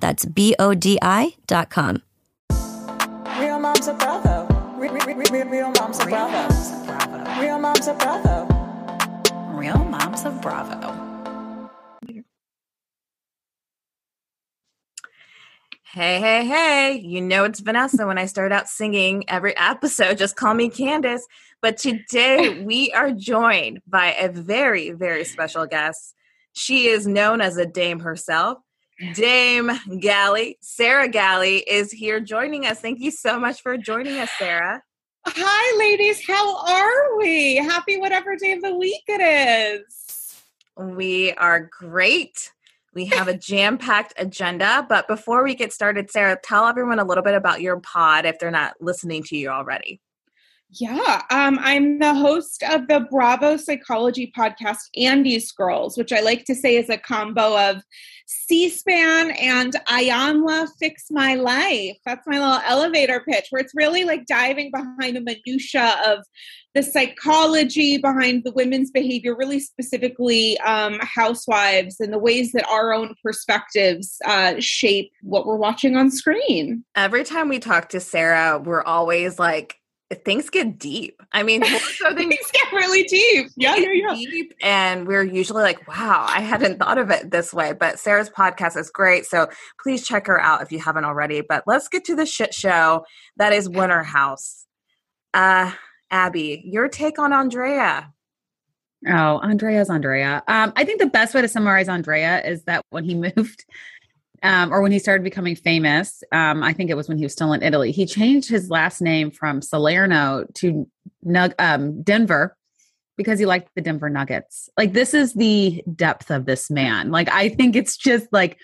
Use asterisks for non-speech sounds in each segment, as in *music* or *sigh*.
That's B O D I.com. Real moms are bravo. Real, real, real, real moms of bravo. Real moms are bravo. Real Moms of Bravo. Hey, hey, hey. You know it's Vanessa when I start out singing every episode. Just call me Candace. But today *laughs* we are joined by a very, very special guest. She is known as a dame herself. Dame Galli, Sarah Galli is here joining us. Thank you so much for joining us, Sarah. Hi, ladies. How are we? Happy whatever day of the week it is. We are great. We have a jam packed agenda. But before we get started, Sarah, tell everyone a little bit about your pod if they're not listening to you already. Yeah, um, I'm the host of the Bravo Psychology podcast, Andy's Girls, which I like to say is a combo of C-SPAN and Iyanla Fix My Life. That's my little elevator pitch, where it's really like diving behind the minutia of the psychology behind the women's behavior, really specifically um, housewives, and the ways that our own perspectives uh, shape what we're watching on screen. Every time we talk to Sarah, we're always like, things get deep. I mean, so *laughs* things get really deep. Yeah, yeah, yeah. Deep, and we're usually like, wow, I hadn't thought of it this way. But Sarah's podcast is great. So please check her out if you haven't already. But let's get to the shit show that is Winter House. Uh, Abby, your take on Andrea. Oh, Andrea's Andrea. Um, I think the best way to summarize Andrea is that when he *laughs* moved um, or when he started becoming famous, um, I think it was when he was still in Italy, he changed his last name from Salerno to Nug- um, Denver because he liked the Denver Nuggets. Like, this is the depth of this man. Like, I think it's just like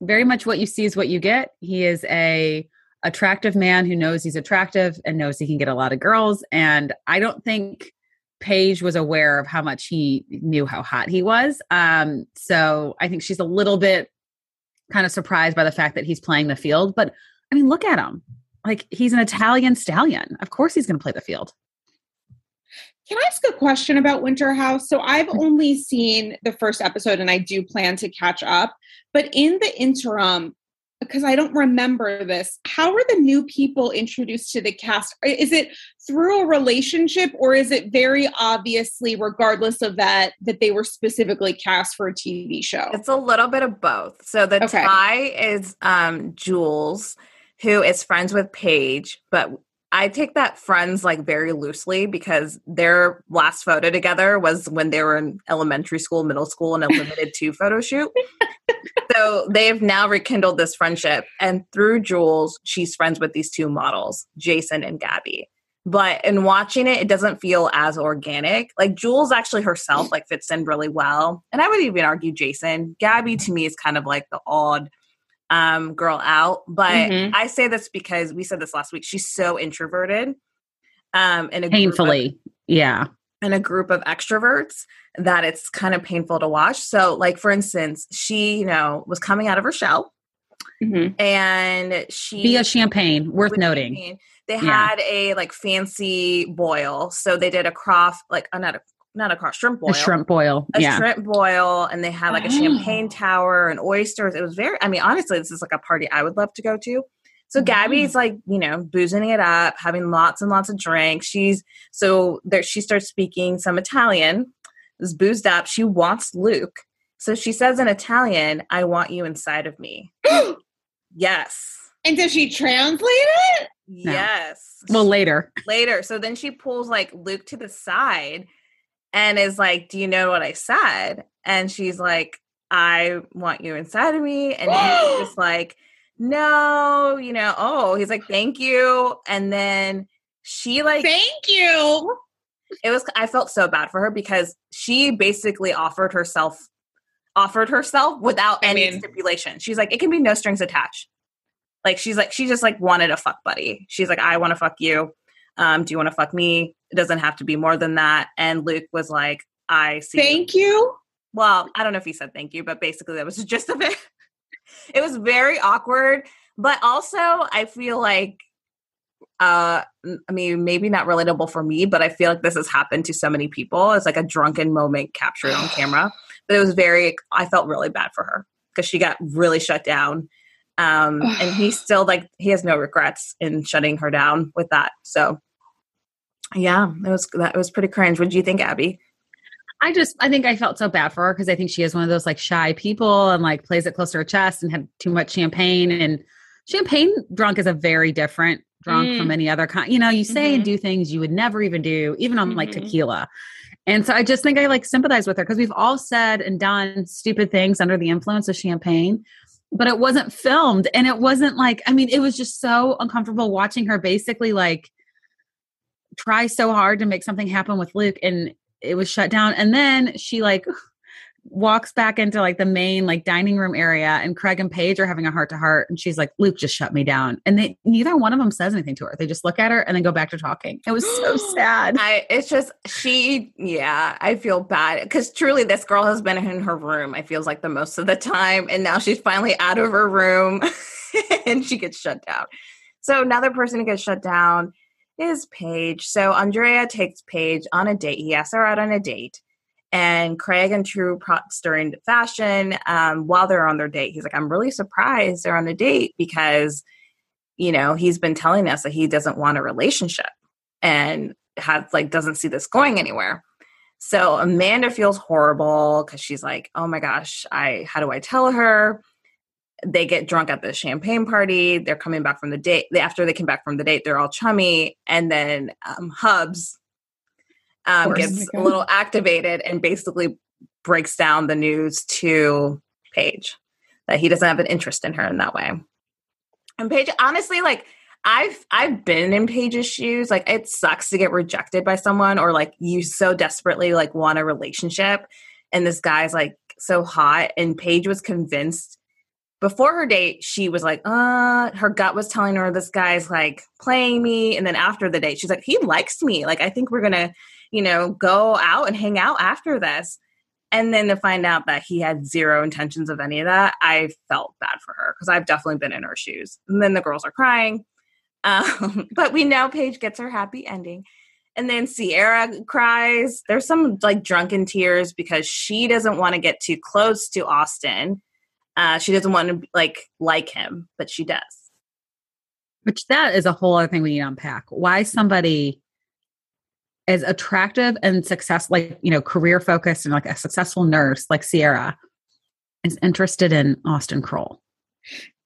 very much what you see is what you get. He is a attractive man who knows he's attractive and knows he can get a lot of girls. And I don't think Paige was aware of how much he knew how hot he was. Um, so I think she's a little bit kind of surprised by the fact that he's playing the field. But I mean, look at him. Like he's an Italian stallion. Of course he's going to play the field. Can I ask a question about Winter House? So I've only seen the first episode and I do plan to catch up. But in the interim, because I don't remember this, how are the new people introduced to the cast? Is it through a relationship or is it very obviously, regardless of that, that they were specifically cast for a TV show? It's a little bit of both. So the Okay. tie is um Jules, who is friends with Paige, but I take that friends like very loosely because their last photo together was when they were in elementary school, middle school, in a limited two photo shoot. *laughs* so they've now rekindled this friendship. And through Jules, she's friends with these two models, Jason and Gabby. But in watching it, it doesn't feel as organic. Like Jules actually herself like fits in really well. And I would even argue Jason. Gabby to me is kind of like the odd um girl out. But Mhm. I say this because we said this last week. She's so introverted. Um in a group of- Painfully. Yeah. in a group of extroverts that it's kind of painful to watch. So, like for instance, she, you know, was coming out of her shell Mhm. and she Via champagne, worth noting. champagne. They Yeah. had a like fancy boil. So they did a croft, like uh, not a not a croft, shrimp boil. A shrimp boil. A yeah. shrimp boil, and they had like a Oh. champagne tower and oysters. It was very, I mean, honestly, this is like a party I would love to go to. So Gabby's like, you know, boozing it up, having lots and lots of drinks. She's so there. She starts speaking some Italian. Is boozed up. She wants Luke. So she says in Italian, "I want you inside of me." *gasps* yes. And does she translate it? Yes. Well, later. later. So then she pulls like Luke to the side and is like, Do you know what I said? And she's like, I want you inside of me. And he's *gasps* just like, No, you know, oh, he's like, Thank you. And then she like Thank you. it was I felt so bad for her because she basically offered herself offered herself without I any mean- stipulation. She's like, it can be no strings attached. Like she's like, she just like wanted a fuck buddy. She's like, I want to fuck you. Um, do you want to fuck me? It doesn't have to be more than that. And Luke was like, I see. Thank you. Well, I don't know if he said thank you, but basically that was the gist of it. it was very awkward, but also I feel like uh I mean maybe not relatable for me, but I feel like this has happened to so many people. It's like a drunken moment captured on camera. But it was very I felt really bad for her because she got really shut down. Um *sighs* and he still like he has no regrets in shutting her down with that. So yeah, it was that was pretty cringe. What do you think, Abby? I just, I think I felt so bad for her because I think she is one of those like shy people and like plays it close to her chest and had too much champagne. And champagne drunk is a very different drunk Mm. from any other kind. You know, you say and Mhm. do things you would never even do, even on like Mhm. tequila. And so I just think I like sympathize with her because we've all said and done stupid things under the influence of champagne, but it wasn't filmed. And it wasn't like, I mean, it was just so uncomfortable watching her basically like try so hard to make something happen with Luke and it was shut down. And then she like walks back into like the main like dining room area and Craig and Paige are having a heart to heart and she's like, Luke just shut me down. And they neither one of them says anything to her. They just look at her and then go back to talking. It was so *gasps* sad. I it's just she yeah, I feel bad cuz truly this girl has been in her room. I feels like the most of the time and now she's finally out of her room *laughs* and she gets shut down. So another person who gets shut down is Paige. So Andrea takes Paige on a date. He asks her out on a date. And Craig and True props during fashion um, while they're on their date. He's like, I'm really surprised they're on a date because, you know, he's been telling us that he doesn't want a relationship and has like doesn't see this going anywhere. So Amanda feels horrible because she's like, oh my gosh, I how do I tell her? They get drunk at the champagne party. They're coming back from the date. After they come back from the date, they're all chummy. And then um, Hubs um, gets *laughs* a little activated and basically breaks down the news to Paige that he doesn't have an interest in her in that way. And Paige, honestly, like I've I've been in Paige's shoes. Like it sucks to get rejected by someone or like you so desperately like want a relationship and this guy's like so hot and Paige was convinced before her date she was like uh her gut was telling her this guy's like playing me and then after the date she's like he likes me like I think we're going to you know go out and hang out after this. And then to find out that he had zero intentions of any of that i felt bad for her because i've definitely been in her shoes. And then the girls are crying. *laughs* Um, but we know paige gets her happy ending. And then sierra cries. There's some like drunken tears because she doesn't want to get too close to austen. Uh, she doesn't want to like like him but she does. Which that is a whole other thing we need to unpack. Why somebody as attractive and success, like you know, career focused and like a successful nurse like Sierra is interested in Austen Kroll.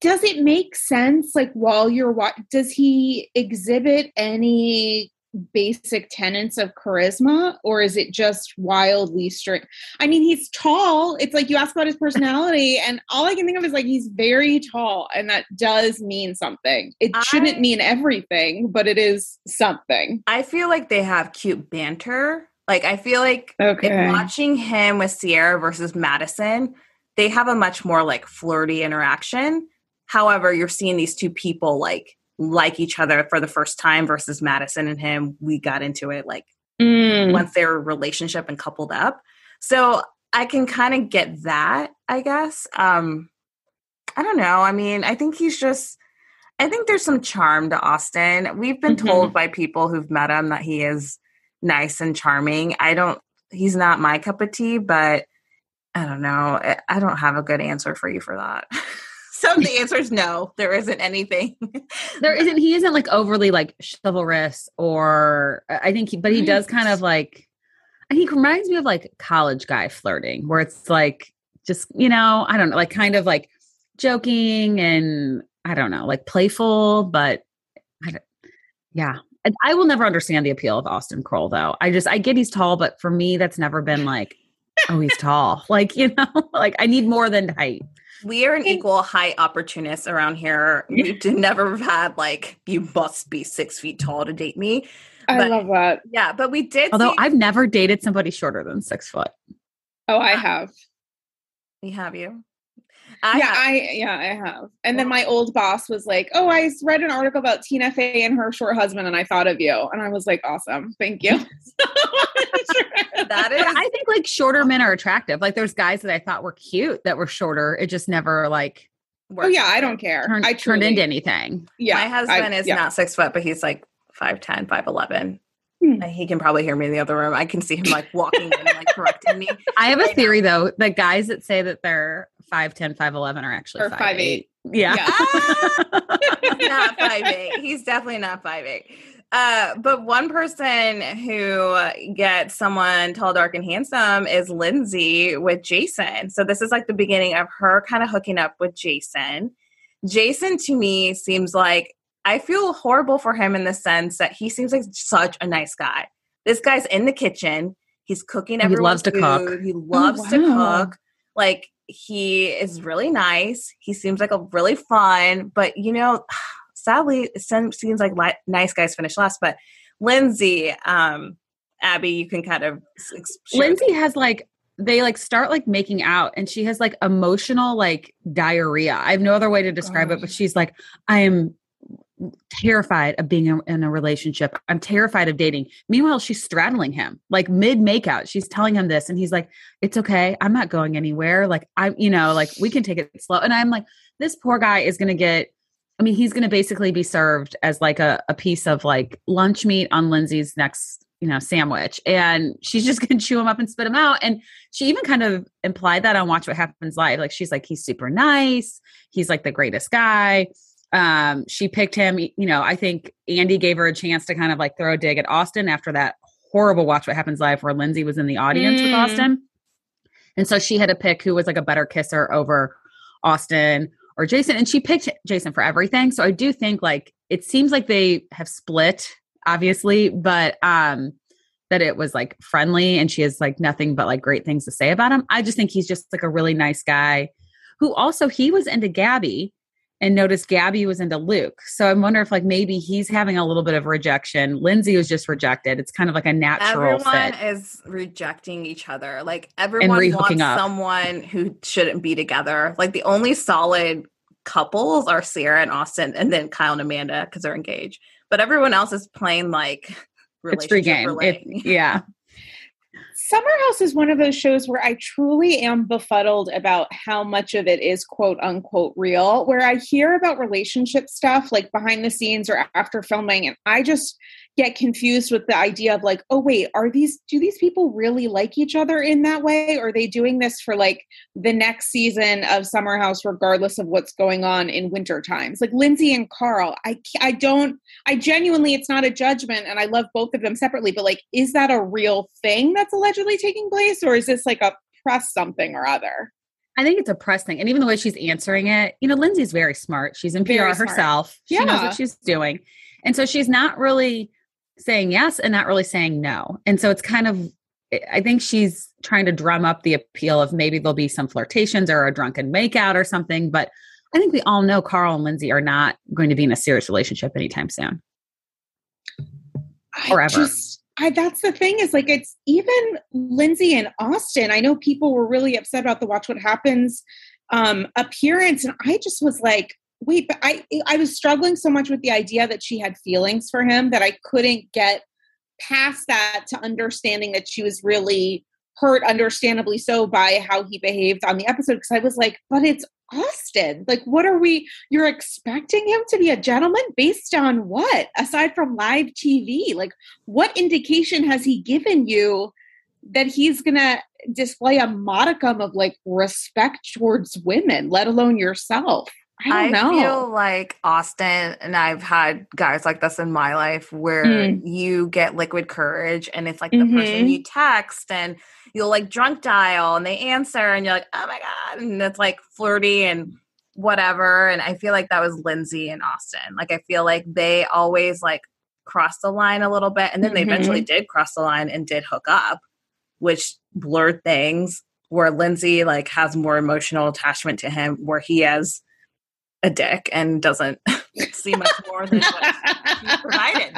Does it make sense? Like while you're watching, does he exhibit any basic tenets of charisma, or is it just wildly strict? I mean, he's tall. It's like you ask about his personality, *laughs* and all I can think of is like he's very tall, and that does mean something. It shouldn't mean everything, but it is something. i feel like they have cute banter like i feel like Okay. watching him with Sierra versus Madison, they have a much more like flirty interaction. However, you're seeing these two people like like each other for the first time versus Madison and him. We got into it like Mm. once their relationship and coupled up. So I can kind of get that, I guess. Um I don't know. I mean, I think he's just I think there's some charm to Austen. We've been Mhm. told by people who've met him that he is nice and charming. I don't he's not my cup of tea, but I don't know. I don't have a good answer for you for that. *laughs* so the answer is no. There isn't anything. *laughs* There isn't he isn't like overly like chivalrous or I think he, but he does kind of like and he reminds me of like college guy flirting where it's like just you know I don't know like kind of like joking and I don't know, like playful, but I don't, yeah. And I will never understand the appeal of Austen Kroll though. I just I get he's tall, but for me that's never been like, oh, he's tall. *laughs* Like, you know, *laughs* like I need more than height. We are an equal height opportunist around here. We do never have had like you must be six feet tall to date me. I love that. Yeah, but we did. Although see- I've never dated somebody shorter than six foot. Oh, I have. we have you. I yeah, have- I yeah, I have. And then my old boss was like, "Oh, I read an article about Tina Fey and her short husband, and I thought of you." And I was like, "Awesome, thank you." *laughs* that is. But. *laughs* I think like shorter men are attractive. Like there's guys that I thought were cute that were shorter. It just never like oh yeah, I don't care. turned, I turned into anything. Yeah, my husband I- is yeah. not six foot, but he's like 5'10, 5'11. Hmm. He can probably hear me in the other room. I can see him like walking in and like correcting me. *laughs* I have a Right now. theory though that guys that say that they're 5'10, 5'11 are actually Or 5'8. 5'8". Yeah. He's *laughs* not *laughs* five eight. He's definitely not five eight. Uh, but one person who gets someone tall, dark, and handsome is Lindsay with Jason. So this is like the beginning of her kind of hooking up with Jason. Jason to me seems like I feel horrible for him in the sense that he seems like such a nice guy. This guy's in the kitchen. He's cooking everything. He everyone loves to cook. He loves to wow. cook. Like he is really nice. He seems like a really fun, but you know, *sighs* sadly, it seems like li- nice guys finish last. But Lindsay, um, Abby, you can kind of s- ex- Lindsay has like they like start like making out and she has like emotional like diarrhea. I have no other way to describe it, but she's like, I am terrified of being in- a relationship. I'm terrified of dating. Meanwhile, she's straddling him like mid makeout. She's telling him this, and he's like, It's okay. I'm not going anywhere. Like, I'm, you know, like we can take it slow. And I'm like, This poor guy is going to get, I mean, he's going to basically be served as like a, a piece of like lunch meat on Lindsay's next, you know, sandwich. And she's just *laughs* to chew him up and spit him out. And she even kind of implied that on Watch What Happens Live. Like, she's like, he's super nice. He's like the greatest guy. Um, she picked him, you know, I think Andy gave her a chance to kind of like throw a dig at Austen after that horrible Watch What Happens Live where Lindsay was in the audience with Mm. Austen. And so she had to pick who was like a better kisser over Austen or Jason. And she picked Jason for everything. So I do think like it seems like they have split, obviously, but um that it was like friendly and she has like nothing but like great things to say about him. I just think he's just like a really nice guy who also he was into Gabby and noticed Gabby was into Luke. So I wonder if like maybe he's having a little bit of rejection. Lindsay was just rejected. It's kind of like a natural everyone fit. is rejecting each other. Like everyone wants up. someone who shouldn't be together. Like the only solid couples are Sierra and Austen, and then Kyle and Amanda because they're engaged. But everyone else is playing like It's free game. It, yeah. Summer House is one of those shows where I truly am befuddled about how much of it is quote unquote real. Where I hear about relationship stuff like behind the scenes or after filming, and I just get confused with the idea of like, oh, wait, are these, do these people really like each other in that way? Or are they doing this for like the next season of Summer House, regardless of what's going on in winter times? Like Lindsay and Carl, I, I don't, I genuinely, it's not a judgment, and I love both of them separately, but like, is that a real thing that's allegedly taking place, or is this like a press something or other? I think it's a press thing. And even the way she's answering it, you know, Lindsay's very smart. She's in PR herself. She knows what she's doing. And so she's not really saying yes and not really saying no. And so it's kind of, I think she's trying to drum up the appeal of maybe there'll be some flirtations or a drunken makeout or something. But I think we all know Carl and Lindsay are not going to be in a serious relationship anytime soon. I Forever. just, I, that's the thing is like it's even Lindsay and Austen. I know people were really upset about the Watch What Happens um, appearance, and I just was like, wait, but I I was struggling so much with the idea that she had feelings for him that I couldn't get past that to understanding that she was really hurt, understandably so, by how he behaved on the episode. Because I was like, but it's Austen. Like, what are we? You're expecting him to be a gentleman based on what? Aside from live TV, like, what indication has he given you that he's gonna display a modicum of like respect towards women, let alone yourself? I know. feel like Austen, and I've had guys like this in my life where Mm. you get liquid courage, and it's like the person Mhm. you text, and you'll like drunk dial, and they answer, and you're like, oh my god, and it's like flirty, and whatever. And I feel like that was Lindsay and Austen. Like I feel like they always like crossed the line a little bit. And then they eventually did cross the line and did hook up, which blurred things where Lindsay like has more emotional attachment to him, where he has a dick and doesn't *laughs* see much more than what he *laughs* provided.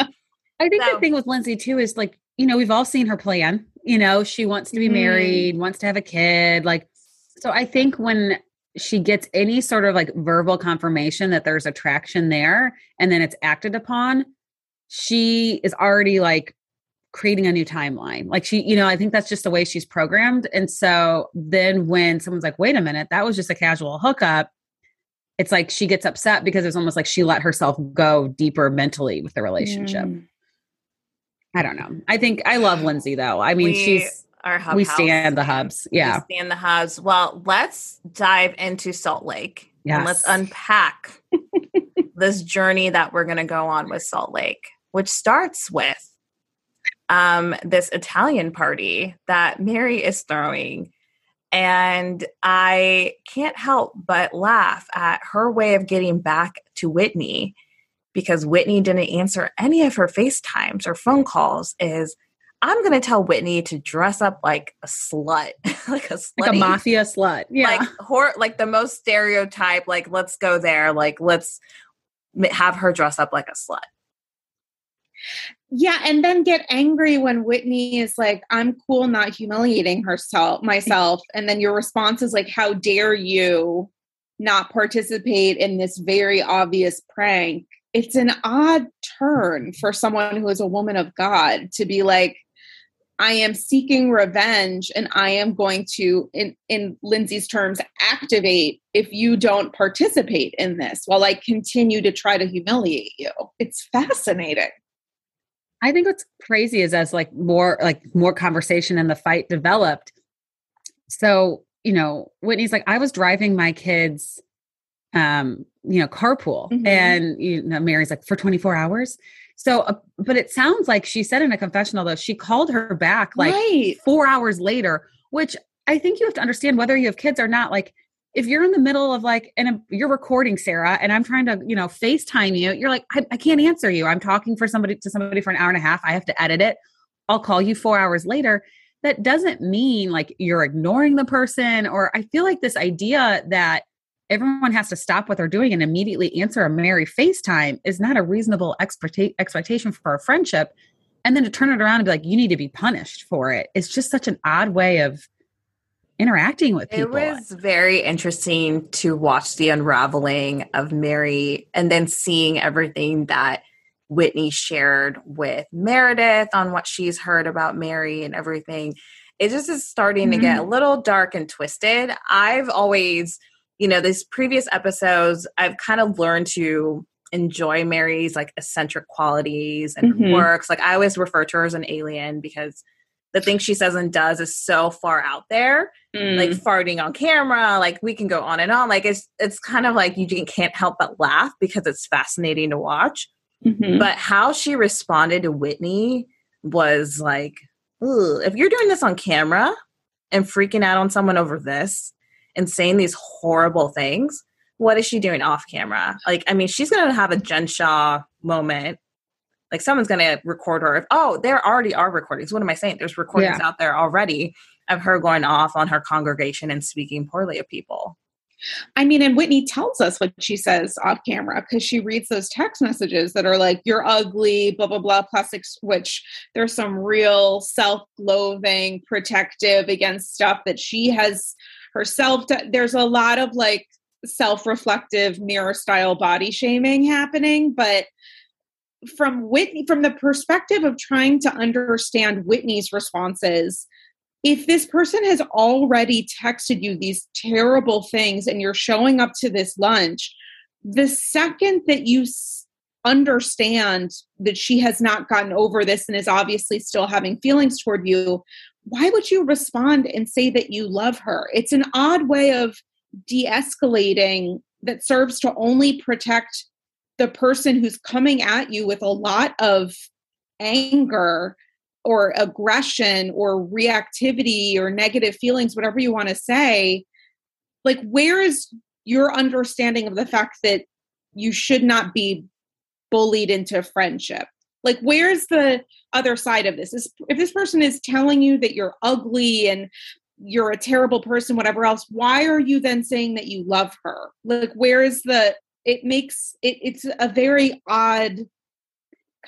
I think So- the thing with Lindsay too is like, you know, we've all seen her plan. You know, she wants to be Mhm. married, wants to have a kid. Like, so I think when she gets any sort of like verbal confirmation that there's attraction there and then it's acted upon, she is already like creating a new timeline. Like she, you know, I think that's just the way she's programmed. And so then when someone's like, wait a minute, that was just a casual hookup, it's like she gets upset because it's almost like she let herself go deeper mentally with the relationship. Mm. I don't know. I think I love Lindsay though. I mean, We she's Our hub we stand the hubs. Yeah. We stand the hubs. Well, let's dive into Salt Lake Yeah, let's unpack *laughs* this journey that we're going to go on with Salt Lake, which starts with um, this Italian party that Mary is throwing. And I can't help but laugh at her way of getting back to Whitney because Whitney didn't answer any of her FaceTimes or phone calls. Is I'm going to tell Whitney to dress up like a slut, *laughs* like a slutty, Like a mafia slut. Yeah. like hor- like the most stereotype. Like let's go there. Like let's have her dress up like a slut. Yeah, and then get angry when Whitney is like, "I'm cool, not humiliating herself myself," and then your response is like, "How dare you not participate in this very obvious prank?" It's an odd turn for someone who is a woman of God to be like, "I am seeking revenge, and I am going to, in in Lindsay's terms, activate if you don't participate in this, while I continue to try to humiliate you." It's fascinating. I think what's crazy is as like more like more conversation and the fight developed. So, you know, Whitney's like, I was driving my kids um, you know, carpool. Mhm. And you know, Mary's like, for 24 hours. So, uh, but it sounds like she said in a confessional though, she called her back like right. four hours later, which I think you have to understand whether you have kids or not. Like, if you're in the middle of like, and um, you're recording Sarah, and I'm trying to, you know, FaceTime you, you're like, I, I can't answer you. I'm talking for somebody to somebody for an hour and a half. I have to edit it. I'll call you four hours later. That doesn't mean like you're ignoring the person. Or I feel like this idea that everyone has to stop what they're doing and immediately answer a Mary FaceTime is not a reasonable expecta- expectation for a friendship. And then to turn it around and be like, you need to be punished for it. It's just such an odd way of interacting with people. It was very interesting to watch the unraveling of Mary and then seeing everything that Whitney shared with Meredith on what she's heard about Mary and everything. It just is starting to get a little dark and twisted. I've always, you know, these previous episodes, I've kind of learned to enjoy Mary's like eccentric qualities and Mhm. works. Like I always refer to her as an alien because the thing she says and does is so far out there like Mm. farting on camera like we can go on and on. Like it's it's kind of like you can't help but laugh because it's fascinating to watch. Mhm. but how she responded to whitney was like if you're doing this on camera and freaking out on someone over this and saying these horrible things what is she doing off camera? Like i mean she's gonna have a jen shah moment. Like someone's gonna record her if oh there already are recordings. What am i saying? There's recordings out there already of her going off on her congregation and speaking poorly of people I mean, and Whitney tells us what she says off camera because she reads those text messages that are like, you're ugly, blah, blah, blah, plastics, which there's some real self loathing, protective against stuff that she has herself. To, there's a lot of like self reflective mirror style body shaming happening. But from Whitney, from the perspective of trying to understand Whitney's responses, if this person has already texted you these terrible things and you're showing up to this lunch, the second that you understand that she has not gotten over this and is obviously still having feelings toward you, why would you respond and say that you love her? It's an odd way of de escalating that serves to only protect the person who's coming at you with a lot of anger or aggression or reactivity or negative feelings, whatever you want to say, like where is your understanding of the fact that you should not be bullied into friendship? Like where's the other side of this? Is if this person is telling you that you're ugly and you're a terrible person whatever else why are you then saying that you love her? Like where is the it makes it it's a very odd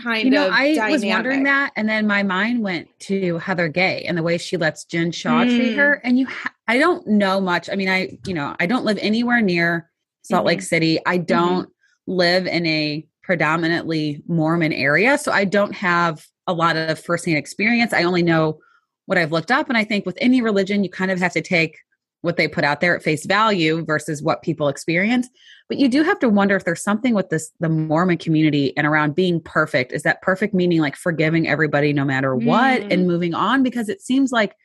kind you know, of I dynamic. was wondering that, and then my mind went to Heather Gay and the way she lets Jen Shah treat Mm. her. And you, ha- I don't know much. I mean, I, you know, I don't live anywhere near Salt Lake Mhm. City. I don't live in a predominantly Mormon area, so I don't have a lot of firsthand experience. I only know what I've looked up, and I think with any religion, you kind of have to take what they put out there at face value versus what people experience. But you do have to wonder if there's something with this the Mormon community and around being perfect. Is that perfect meaning like forgiving everybody no matter what Mm. and moving on? Because it seems like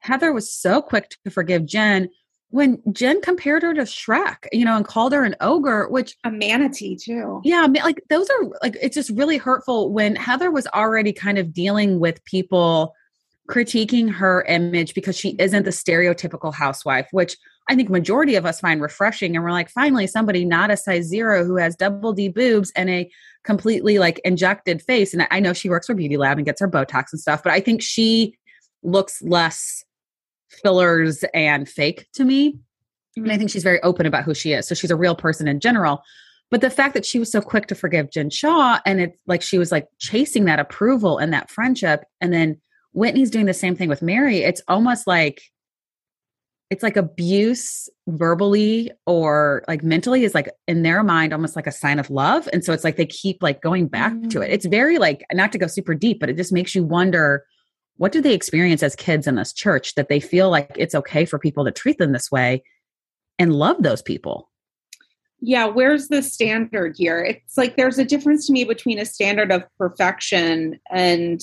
Heather was so quick to forgive Jen when Jen compared her to Shrek, you know, and called her an ogre, which a manatee too yeah, like those are like it's just really hurtful when Heather was already kind of dealing with people critiquing her image because she isn't the stereotypical housewife, which I think majority of us find refreshing. And we're like, finally, somebody not a size zero who has double D boobs and a completely like injected face. And I- know she works for Beauty Lab and gets her Botox and stuff, but I think she looks less fillers and fake to me. And I think she's very open about who she is. So she's a real person in general. But the fact that she was so quick to forgive Jen Shah and it's like she was like chasing that approval and that friendship. And then Whitney's doing the same thing with Mary. It's almost like it's like abuse verbally or like mentally is like in their mind almost like a sign of love. And so it's like they keep like going back to it. It's mm. very like not to go super deep, but it just makes you wonder what do they experience as kids in this church that they feel like it's okay for people to treat them this way and love those people. yeah where's the standard here it's like there's a difference to me between a standard of perfection and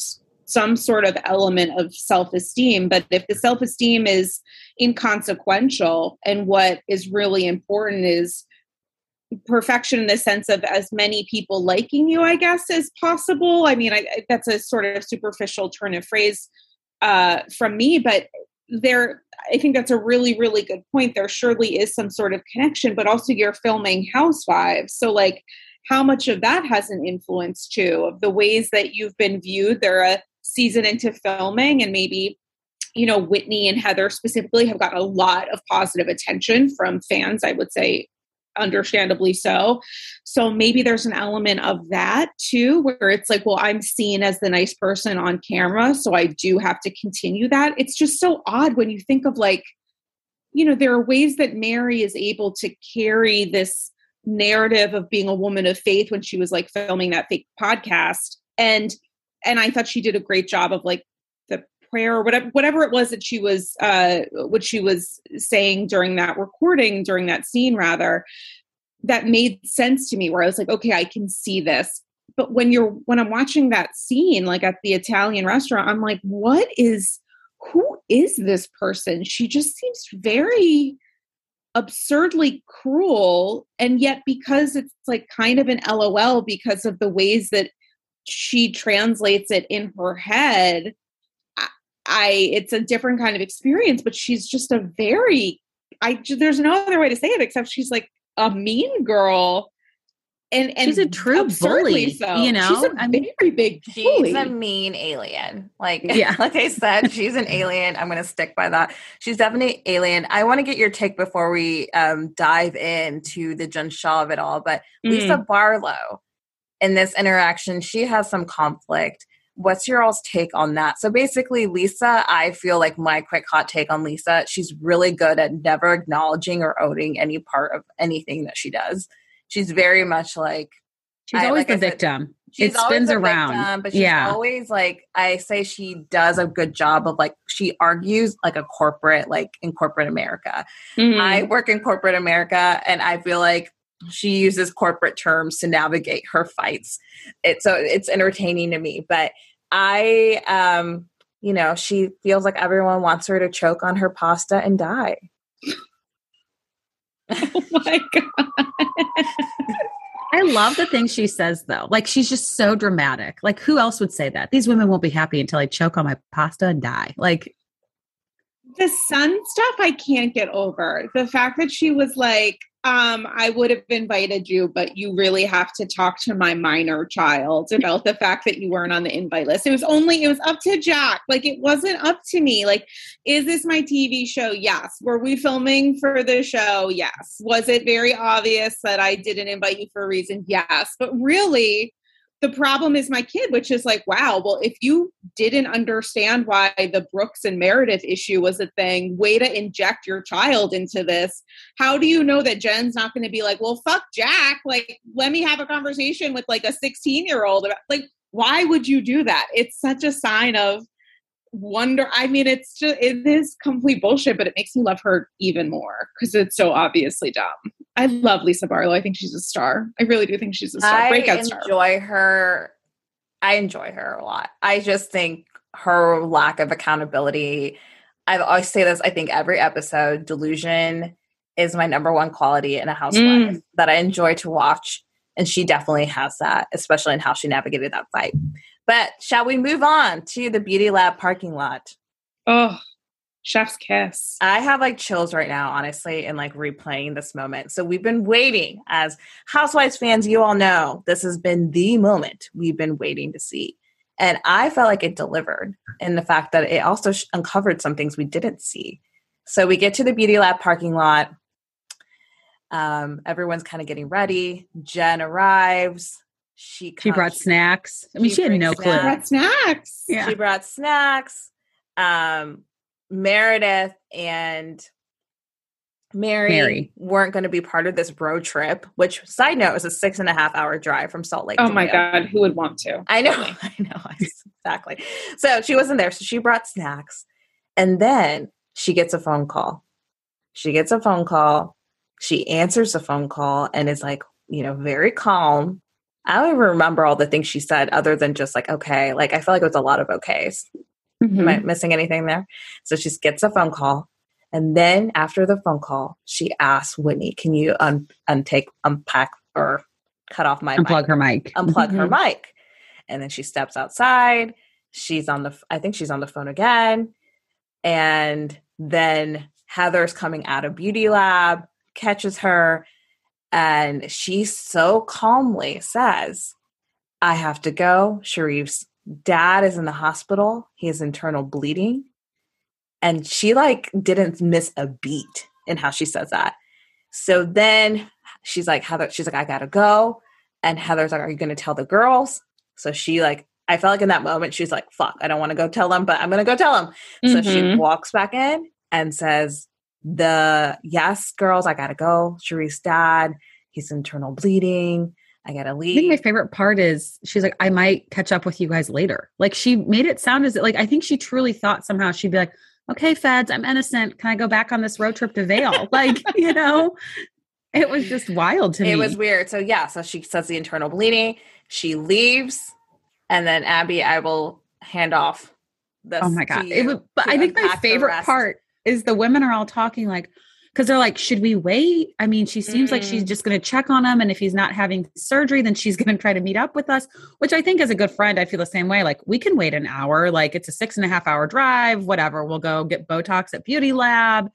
some sort of element of self-esteem but if the self-esteem is inconsequential and what is really important is perfection in the sense of as many people liking you i guess as possible i mean I, that's a sort of superficial turn of phrase uh, from me but there I think that's a really, really good point. There surely is some sort of connection, but also you're filming Housewives. So, like, how much of that has an influence too of the ways that you've been viewed? There are season into filming, and maybe, you know, Whitney and Heather specifically have gotten a lot of positive attention from fans, I would say, understandably so. So maybe there's an element of that too, where it's like, well, I'm seen as the nice person on camera, so I do have to continue that. It's just so odd when you think of like, you know, there are ways that Mary is able to carry this narrative of being a woman of faith when she was like filming that fake podcast. And and I thought she did a great job of like the prayer or whatever whatever it was that she was uh what she was saying during that recording during that scene rather that made sense to me where I was like okay I can see this. But when you're when I'm watching that scene like at the Italian restaurant I'm like what is who is this person? She just seems very absurdly cruel and yet because it's like kind of an lol because of the ways that she translates it in her head I, I it's a different kind of experience but she's just a very i there's no other way to say it except she's like a mean girl and and She's a true bully, so you know? she's a I mean, very big bully. She's a mean alien. Like, *laughs* Yeah. like I said, she's an *laughs* alien. I'm going to stick by that. She's definitely alien. I want to get your take before we um, dive into the Jen Shah of it all. But Lisa Barlow, in this interaction, she has some conflict. What's your all's take on that? So basically, Lisa, I feel like my quick hot take on Lisa, she's really good at never acknowledging or owning any part of anything that she does. She's very much like She's I- always like the said, victim. she's it spins around. victim, but she's yeah. always like I say she does a good job of like she argues like a corporate like in corporate America. Mhm. I work in corporate America and I feel like she uses corporate terms to navigate her fights. It so it's entertaining to me, but I um you know, she feels like everyone wants her to choke on her pasta and die. *laughs* oh my god I love the things she says though. Like she's just so dramatic. Like who else would say that? These women won't be happy until I choke on my pasta and die. Like the sun stuff I can't get over. The fact that she was like, um, I would have invited you, but you really have to talk to my minor child about the fact that you weren't on the invite list. It was only, it was up to Jack. Like, it wasn't up to me. Like, is this my TV show? Yes. Were we filming for the show? Yes. Was it very obvious that I didn't invite you for a reason? Yes. But really, the problem is my kid, which is like, wow, well, if you didn't understand why the Brooks and Meredith issue was a thing, way to inject your child into this. How do you know that Jen's not going to be like, well, fuck Jack? Like, let me have a conversation with like a 16 year old. Like, why would you do that? It's such a sign of wonder. I mean, it's just, it is complete bullshit, but it makes me love her even more because it's so obviously dumb. I love Lisa Barlow. I think she's a star. I really do think she's a star. I Breakout star. enjoy her. I enjoy her a lot. I just think her lack of accountability. I always say this. I think every episode, delusion is my number one quality in a housewife Mm. that I enjoy to watch, and she definitely has that, especially in how she navigated that fight. But shall we move on to the beauty lab parking lot? Oh, chef's kiss. I have like chills right now, honestly, and like replaying this moment. So we've been waiting as Housewives fans, you all know this has been the moment we've been waiting to see. And I felt like it delivered in the fact that it also sh- uncovered some things we didn't see. So we get to the Beauty Lab parking lot. Um, everyone's kind of getting ready. Jen arrives. She She brought comes- snacks. I mean, She she, had brings no clue. snacks. Brought snacks. Yeah. She brought snacks. Um, Meredith and Mary, Mary. weren't going to be part of this road trip, which, side note, is a six and a half hour drive from Salt Lake. Oh my Rio. God, who would want to? I know, *laughs* I know, *laughs* exactly. So she wasn't there. So she brought snacks. And then she gets a phone call. She gets a phone call. She answers the phone call and is like, you know, very calm. I don't even remember all the things she said other than just like, okay. Like, I feel like it was a lot of okays. Mm-hmm. Am I missing anything there? So she gets a phone call. And then after the phone call, she asks Whitney, can you un- untake, unpack, or cut off my Unplug mic? her mic. unplug her Mhm. mic. And then she steps outside. She's on the, I think she's on the phone again. And then Heather's coming out of Beauty Lab, catches her, and she so calmly says, I have to go. Sharrieff's dad is in the hospital. He has internal bleeding. And she like didn't miss a beat in how she says that. So then she's like, Heather, she's like, I gotta go. And Heather's like, Are you gonna tell the girls? So she like, I felt like in that moment, she's like, fuck, I don't want to go tell them, but I'm gonna go tell them. So she Mhm. walks back in and says, The yes, girls, I gotta go. Sharrieff's dad, he's internal bleeding. I gotta leave. I think my favorite part is she's like, I might catch up with you guys later. Like she made it sound as like I think she truly thought somehow she'd be like, okay, feds, I'm innocent. Can I go back on this road trip to Vail? *laughs* like, you know, it was just wild to me. It was weird. So yeah, so she says the internal bleeding. She leaves, and then Abby, I will hand off this. oh my god! It was, but I think my favorite part is the women are all talking like because they're like, should we wait? I mean, she seems like she's Mm. just going to check on him, and if he's not having surgery, then she's *laughs* going to try to meet up with us. Which I think, as a good friend, I feel the same way. Like we can wait an hour. Like it's a six and a half hour drive. Whatever. We'll go get Botox at Beauty Lab,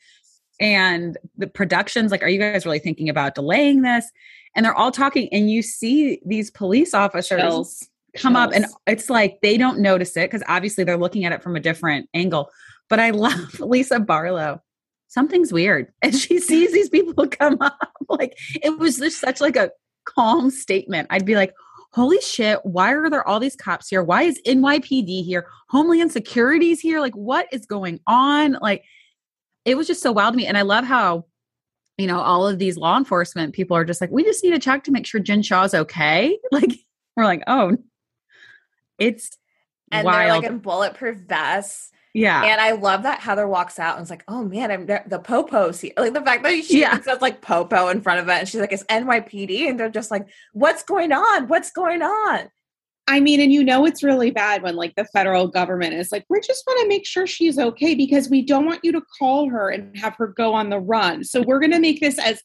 and the productions. Like, are you guys really thinking about delaying this? And they're all talking, and you see these police officers Chills. come up and it's like they don't notice it because obviously they're looking at it from a different angle. But I love *laughs* Lisa Barlow. Something's weird. *laughs* And she sees these people come up. *laughs* Like it was just such like a calm statement. I'd be like, holy shit, why are there all these cops here? Why is NYPD here? Homeland Security's here? Like, what is going on? Like, it was just so wild to me. And I love how, you know, all of these law enforcement people are just like, we just need to check to make sure Jen Shah's okay. Like, we're like, oh, it's And they're like in bulletproof vests. Yeah. And I love that Heather walks out and is like, "Oh man, I'm the popo's here." Like the fact that she Yeah. even says like popo in front of it, and she's like, "It's NYPD," and they're just like, "What's going on? What's going on?" I mean, and you know it's really bad when like the federal government is like, we just want to make sure she's okay because we don't want you to call her and have her go on the run. So we're going to make this as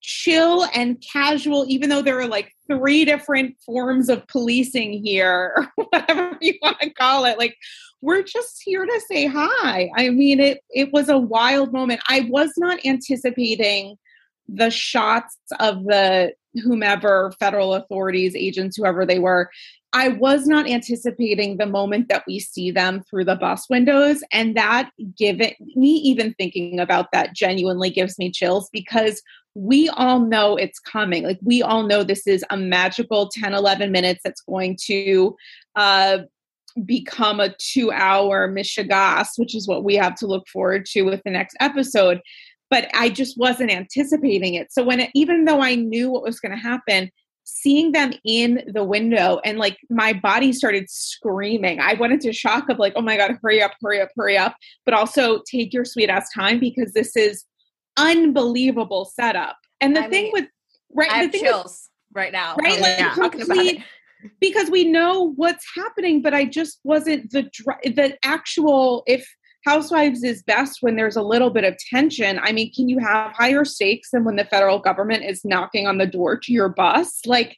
chill and casual, even though there are like three different forms of policing here, or *laughs* whatever you want to call it. Like, we're just here to say hi. I mean, it it was a wild moment. I was not anticipating the shots of the whomever federal authorities, agents, whoever they were, I was not anticipating the moment that we see them through the bus windows. And that given me even thinking about that genuinely gives me chills because we all know it's coming. Like we all know this is a magical 10, 11 minutes that's going to uh, become a two hour mishigas, which is what we have to look forward to with the next episode. But I just wasn't anticipating it. So when it, even though I knew what was going to happen, seeing them in the window and like my body started screaming. I went into shock of like, oh my God, hurry up, hurry up, hurry up. But also take your sweet ass time because this is unbelievable setup. And the I thing mean, with right, I the have thing with chills right now. right like yeah, talking about complete. Because we know what's happening but i just wasn't the the actual if housewives is best when there's a little bit of tension i mean can you have higher stakes than when the federal government is knocking on the door to your bus? Like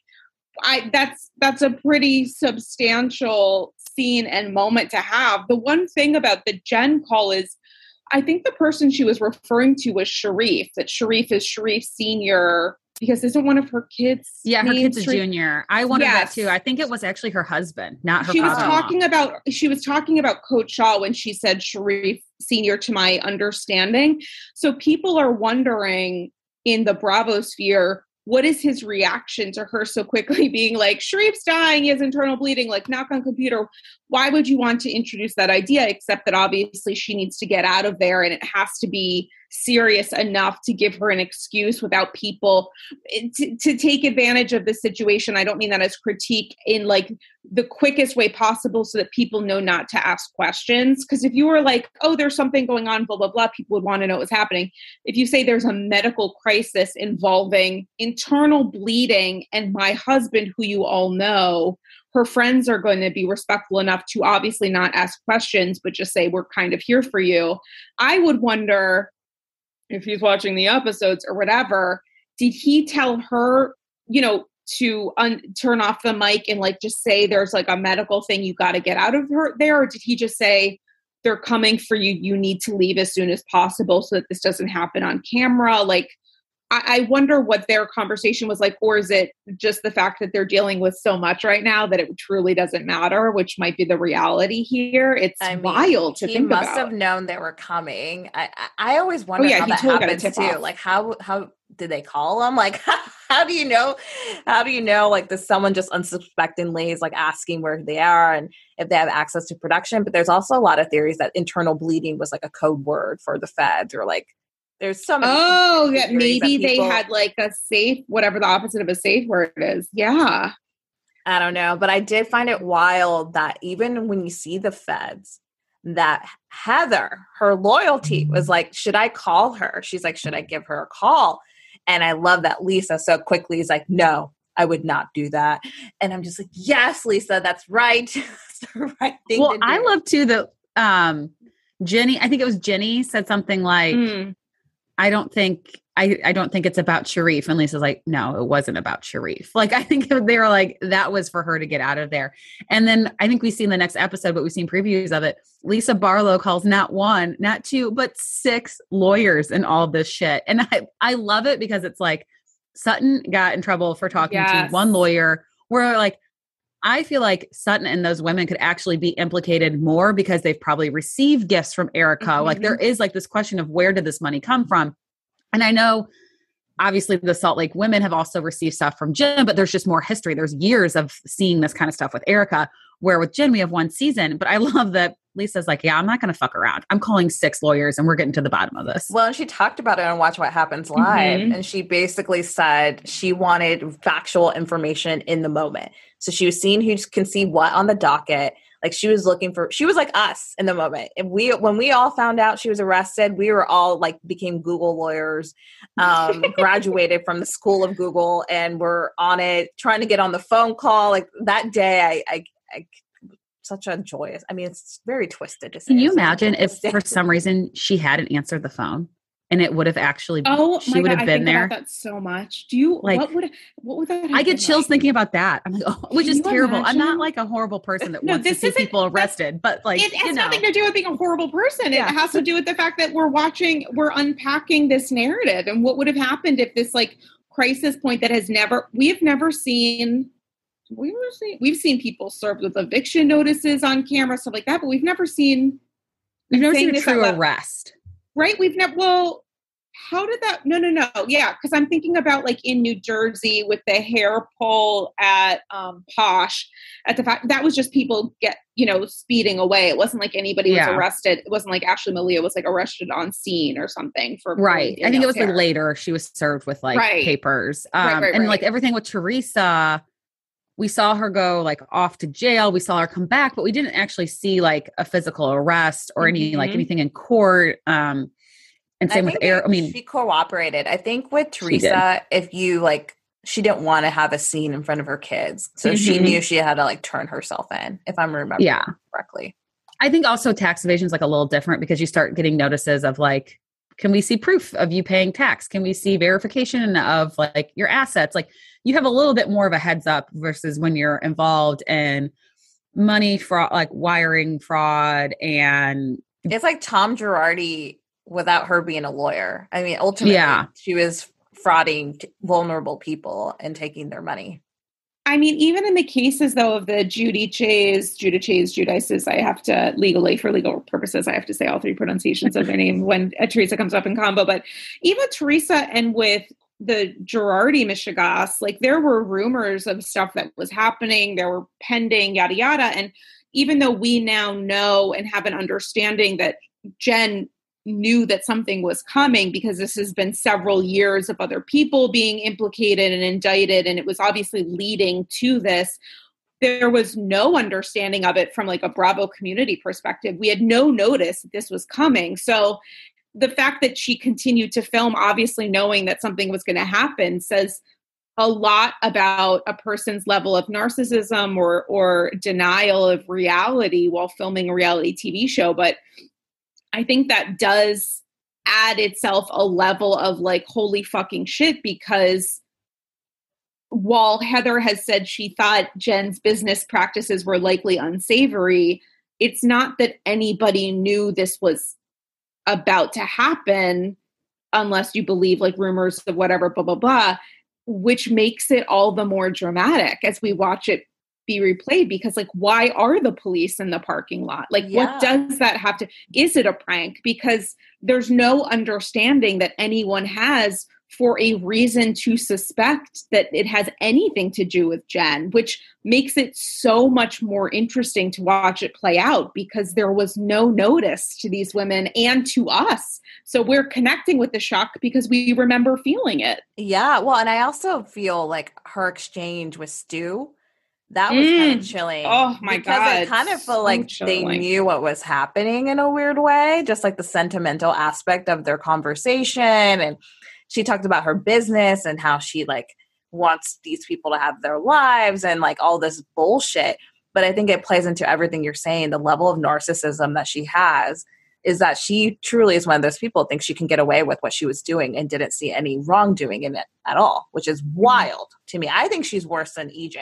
i that's that's a pretty substantial scene and moment to have. The one thing about the jen call is i think the person she was referring to was Sharrieff that Sharrieff is Sharrieff senior because isn't one of her kids Yeah, her kid's a Sharrieff? junior. I wanted Yes. that too. I think it was actually her husband, not her she was talking about she was talking about coach Shah when she said Sharrieff senior to my understanding so people are wondering in the bravo sphere what is his reaction to her so quickly *laughs* being like Sharrieff's dying he has internal bleeding like knock on computer why would you want to introduce that idea except that obviously she needs to get out of there and it has to be serious enough to give her an excuse without people eh, to, to take advantage of the situation. I don't mean that as critique in like the quickest way possible so that people know not to ask questions. Because if you were like oh there's something going on blah blah blah people would want to know what's happening. If you say there's a medical crisis involving internal bleeding and my husband who you all know her friends are going to be respectful enough to obviously not ask questions but just say we're kind of here for you i would wonder if he's watching the episodes or whatever did he tell her you know to un- turn off the mic and like just say there's like a medical thing you got to get out of her there? Or did he just say they're coming for you. You need to leave as soon as possible so that this doesn't happen on camera. Like I, I wonder what their conversation was like or is it just the fact that they're dealing with so much right now that it truly doesn't matter which might be the reality here it's I mean, wild to he must have known they were coming. I I, I always oh, wonder yeah, how that totally happens too. off. Like how how did they call him? *laughs* Like how do you know? How do you know? Like does someone just unsuspectingly is like asking where they are and if they have access to production? But there's also a lot of theories that internal bleeding was like a code word for the feds or like there's some. Oh, that theories maybe they people- had like a safe, whatever the opposite of a safe word is. Yeah. I don't know, but I did find it wild that even when you see the feds, that Heather, her loyalty was like, should I call her? She's like, should I give her a call? And I love that Lisa so quickly is like, no, I would not do that. And I'm just like, yes, Lisa, that's right. *laughs* that's the right thing. well, to I love too that um Jenny, I think it was Jenny said something like, Mm. I don't think I, I don't think it's about Sharrieff. And Lisa's like, no, it wasn't about Sharrieff. *laughs* Like I think they were like, that was for her to get out of there. And then I think we see in the next episode, but we've seen previews of it. Lisa Barlow calls not one, not two, but six lawyers and all this shit. And I, I love it because it's like Sutton got in trouble for talking Yes. to one lawyer. Where like I feel like Sutton and those women could actually be implicated more because they've probably received gifts from Erica. Like there is like this question of where did this money come from? And I know obviously the Salt Lake women have also received stuff from Jim, but there's just more history. There's years of seeing this kind of stuff with Erica, where with Jen, we have one season. But I *laughs* love that Lisa's like, yeah, I'm not going to fuck around. I'm calling six lawyers and we're getting to the bottom of this. Well, and she talked about it on Watch What Happens Live, Mhm. and she basically said she wanted factual information in the moment. So she was seeing who can see what on the docket. Like she was looking for, she was like us in the moment. And we, when we all found out she was arrested, we were all like became Google lawyers, um, *laughs* graduated from the school of Google, and we're on it, trying to get on the phone call. Like that day, I, I, I such a joyous. I mean, it's very twisted to say. Can you it's such a imagine if for some *laughs* reason she hadn't answered the phone and it would have actually Oh, she my would God, have I been think there. about that so much. Do you Like, what would what would that? I get chills like? thinking about that. I'm like, oh, which is terrible. I'm not like a horrible person that *laughs* No, wants to see people arrested, but like it has you know, nothing to do with being a horrible person. Yeah. It has to do with the fact that we're watching, we're unpacking this narrative and what would have happened if this like crisis point that has never, we have never seen. We've never seen, we've seen people served with eviction notices on camera, stuff like that, but we've never seen. we've never seen a true arrest. right we've never well how did that no no no yeah because i'm thinking about like in new jersey with the hair pull at um posh at the fact that was just people get you know speeding away it wasn't like anybody Yeah. was arrested it wasn't like ashley malia was like arrested on scene or something for Right. I think it was Danielle's like later she was served with like Right. papers. Um Right, right, and like everything with Teresa, we saw her go like off to jail. We saw her come back, but we didn't actually see like a physical arrest or any like Mhm. anything in court. Um and same with Eric. I mean, she cooperated. I think with Teresa, if you like, she didn't want to have a scene in front of her kids, so she Mhm. knew she had to like turn herself in. If I'm remembering Yeah. correctly. I think also tax evasion is like a little different because you start getting notices of like, can we see proof of you paying tax? Can we see verification of like your assets? Like you have a little bit more of a heads up versus when you're involved in money fraud, like wiring fraud and It's like Tom Girardi without her being a lawyer. I mean, ultimately, Yeah. she was frauding t- vulnerable people and taking their money. I mean, even in the cases though of the Judy Chase, Judah Chase, Judices, I have to legally, for legal purposes, I have to say all three pronunciations of their name *laughs* when uh, Teresa comes up in combo. But even Teresa and with the Girardi mishigas, like there were rumors of stuff that was happening, there were pending, yada yada. And even though we now know and have an understanding that Jen knew that something was coming because this has been several years of other people being implicated and indicted and it was obviously leading to this. There was no understanding of it from like a bravo community perspective. We had no notice that this was coming. So the fact that she continued to film obviously knowing that something was going to happen says a lot about a person's level of narcissism or or denial of reality while filming a reality TV show. But I think that does add itself a level of like holy fucking shit because while Heather has said she thought Jen's business practices were likely unsavory, it's not that anybody knew this was about to happen unless you believe like rumors of whatever, blah, blah, blah, which makes it all the more dramatic as we watch it be replayed because like why are the police in the parking lot like Yeah. what does that have to is it a prank because there's no understanding that anyone has for a reason to suspect that it has anything to do with Jen, which makes it so much more interesting to watch it play out because there was no notice to these women and to us. So we're connecting with the shock because we remember feeling it. Yeah. Well, and I also feel like her exchange with Stu, that was kind Mm. of chilling. Oh, my because God, It kind of so felt like they knew what was happening in a weird way, just like the sentimental aspect of their conversation. And she talked about her business and how she like wants these people to have their lives and like all this bullshit. But I think it plays into everything you're saying. The level of narcissism that she has is that she truly is one of those people who thinks she can get away with what she was doing and didn't see any wrongdoing in it at all, which is wild to me. I think she's worse than EJ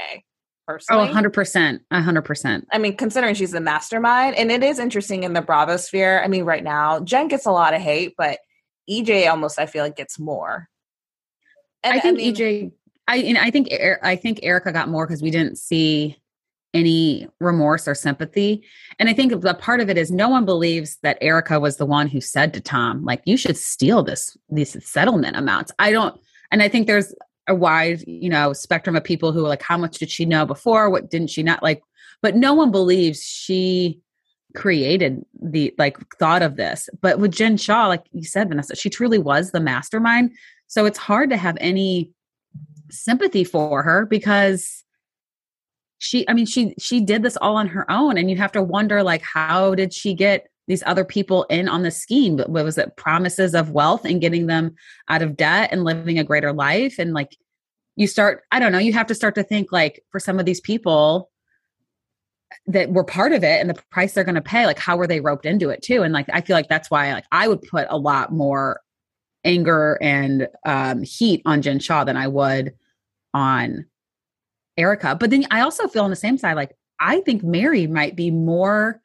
oh, personally. 100%. 100%. I mean, considering she's the mastermind, and it is interesting in the Bravo sphere. I mean, right now, Jen gets a lot of hate, but EJ almost, I feel like, gets more. And, I think mean, EJ. I and I think Er- I think Erica got more because we didn't see any remorse or sympathy, and I think the part of it is no one believes that Erica was the one who said to Tom, like, "You should steal this these settlement amounts." I don't, and I think there's a wide you know spectrum of people who like, "How much did she know before? What didn't she not like?" But no one believes she created the like thought of this. But with Jen Shah, like you said, Vanessa, she truly was the mastermind. So it's hard to have any sympathy for her because she I mean she she did this all on her own and you have to wonder like how did she get these other people in on the scheme what was it promises of wealth and getting them out of debt and living a greater life and like you start I don't know you have to start to think like for some of these people that were part of it and the price they're going to pay like how were they roped into it too and like i feel like that's why like i would put a lot more anger and um, heat on Jen Shah than I would on Erica. But then I also feel on the same side, like I think Mary might be more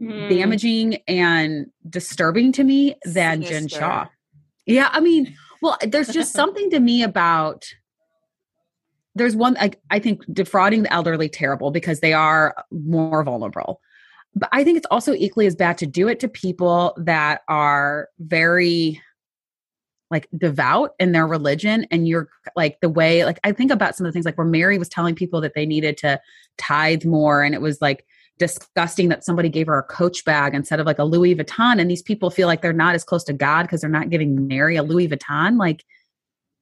Mm. damaging and disturbing to me than Jen Shah. Yeah, I mean, *laughs* well, there's just something to me about there's one I, I think defrauding the elderly terrible because they are more vulnerable. But I think it's also equally as bad to do it to people that are very like devout in their religion and you're like the way like I think about some of the things like where Mary was telling people that they needed to tithe more and it was like disgusting that somebody gave her a coach bag instead of like a Louis Vuitton and these people feel like they're not as close to God because they're not giving Mary a Louis Vuitton like